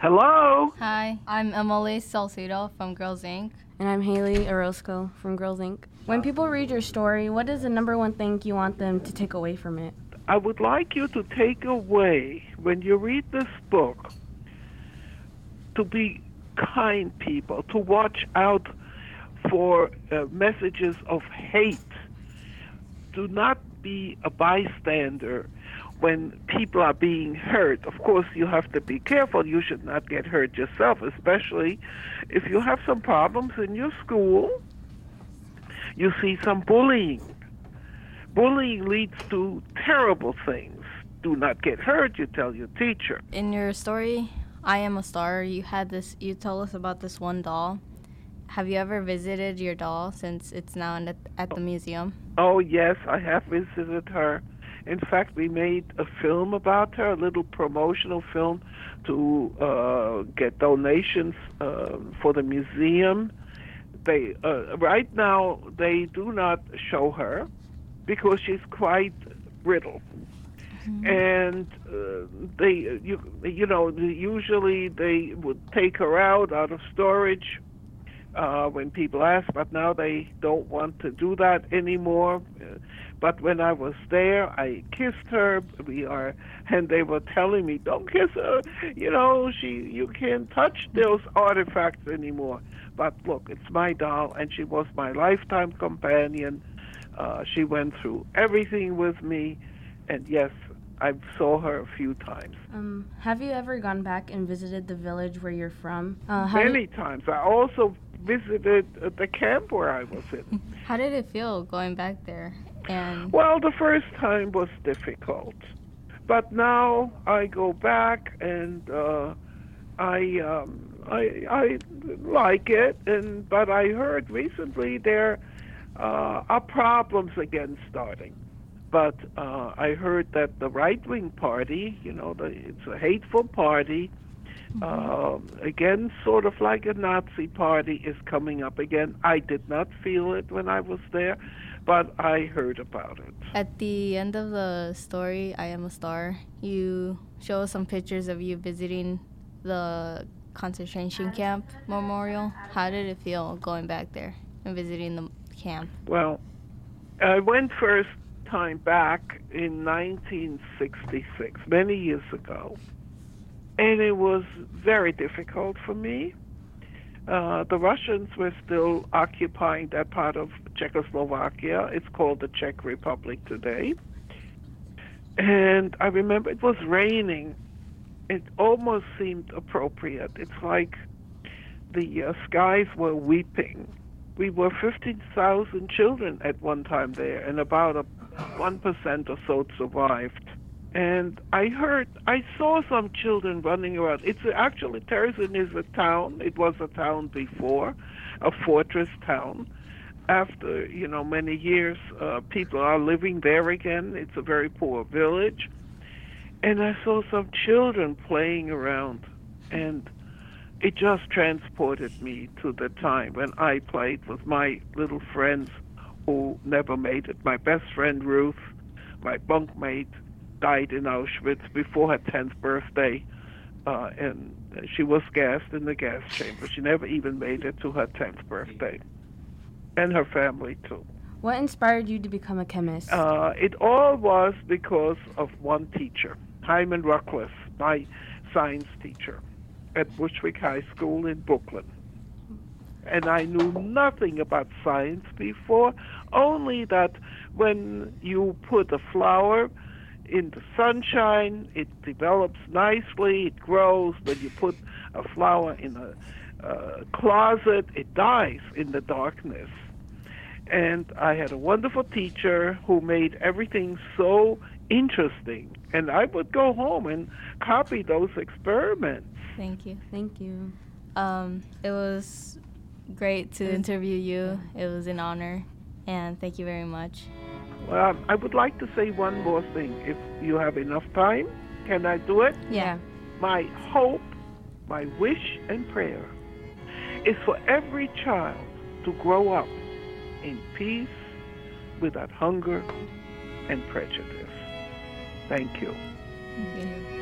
Hello? Hi, I'm Emilee Salcido from Girls Inc. And I'm Hailey Orozco from Girls Inc. When people read your story, what is the number one thing you want them to take away from it? I would like you to take away, when you read this book, to be kind people, to watch out for uh, messages of hate. Do not be a bystander when people are being hurt. Of course, you have to be careful. You should not get hurt yourself, especially if you have some problems in your school. You see some bullying. Bullying leads to terrible things. Do not get hurt, you tell your teacher. In your story, I Am a Star, you had this, you told us about this one doll. Have you ever visited your doll since it's now in the, at the oh. museum? Oh, yes, I have visited her. In fact, we made a film about her, a little promotional film to uh, get donations uh, for the museum. They uh, right now they do not show her because she's quite brittle, and uh, they you you know usually they would take her out out of storage uh, when people ask, but now they don't want to do that anymore. Uh, But when I was there, I kissed her. We are, and they were telling me, "Don't kiss her. You know, she, you can't touch those artifacts anymore." But look, it's my doll, and she was my lifetime companion. Uh, she went through everything with me, and yes, I saw her a few times. Um, have you ever gone back and visited the village where you're from? Uh, Many times. I also visited uh, the camp where I was in. How did it feel going back there? And Well, the first time was difficult, but now I go back and uh, I, um, I I like it. And but I heard recently there uh, are problems again starting. But uh, I heard that the right wing party, you know, the, it's a hateful party. Uh, again, sort of like a Nazi party is coming up again. I did not feel it when I was there, but I heard about it. at the end of the story, I Am a Star, you show some pictures of you visiting the concentration camp memorial. How did it feel going back there and visiting the camp? Well, I went first time back in 1966, many years ago, and it was very difficult for me. Uh, the Russians were still occupying that part of Czechoslovakia. It's called the Czech Republic today. And I remember it was raining. It almost seemed appropriate. It's like the uh, skies were weeping. We were 15,000 children at one time there, and about a 1% or so survived. And I heard, I saw some children running around. It's actually, Terezin is a town. It was a town before, a fortress town. After, you know, many years, uh, people are living there again. It's a very poor village. And I saw some children playing around. And it just transported me to the time when I played with my little friends who never made it. My best friend Ruth, my bunkmate, died in Auschwitz before her 10th birthday, uh, and she was gassed in the gas chamber. She never even made it to her 10th birthday, and her family too. What inspired you to become a chemist? Uh, it all was because of one teacher, Hyman Ruckless, my science teacher at Bushwick High School in Brooklyn. And I knew nothing about science before, only that when you put a flower in the sunshine, it develops nicely, it grows. When you put a flower in a uh, closet, it dies in the darkness. And I had a wonderful teacher who made everything so interesting. And I would go home and copy those experiments. Thank you. Thank you. Um, it was great to interview you. It was an honor, and thank you very much. Well, I would like to say one more thing. If you have enough time, can I do it? Yeah. My hope, my wish, and prayer is for every child to grow up in peace without hunger and prejudice. Thank you. Thank you.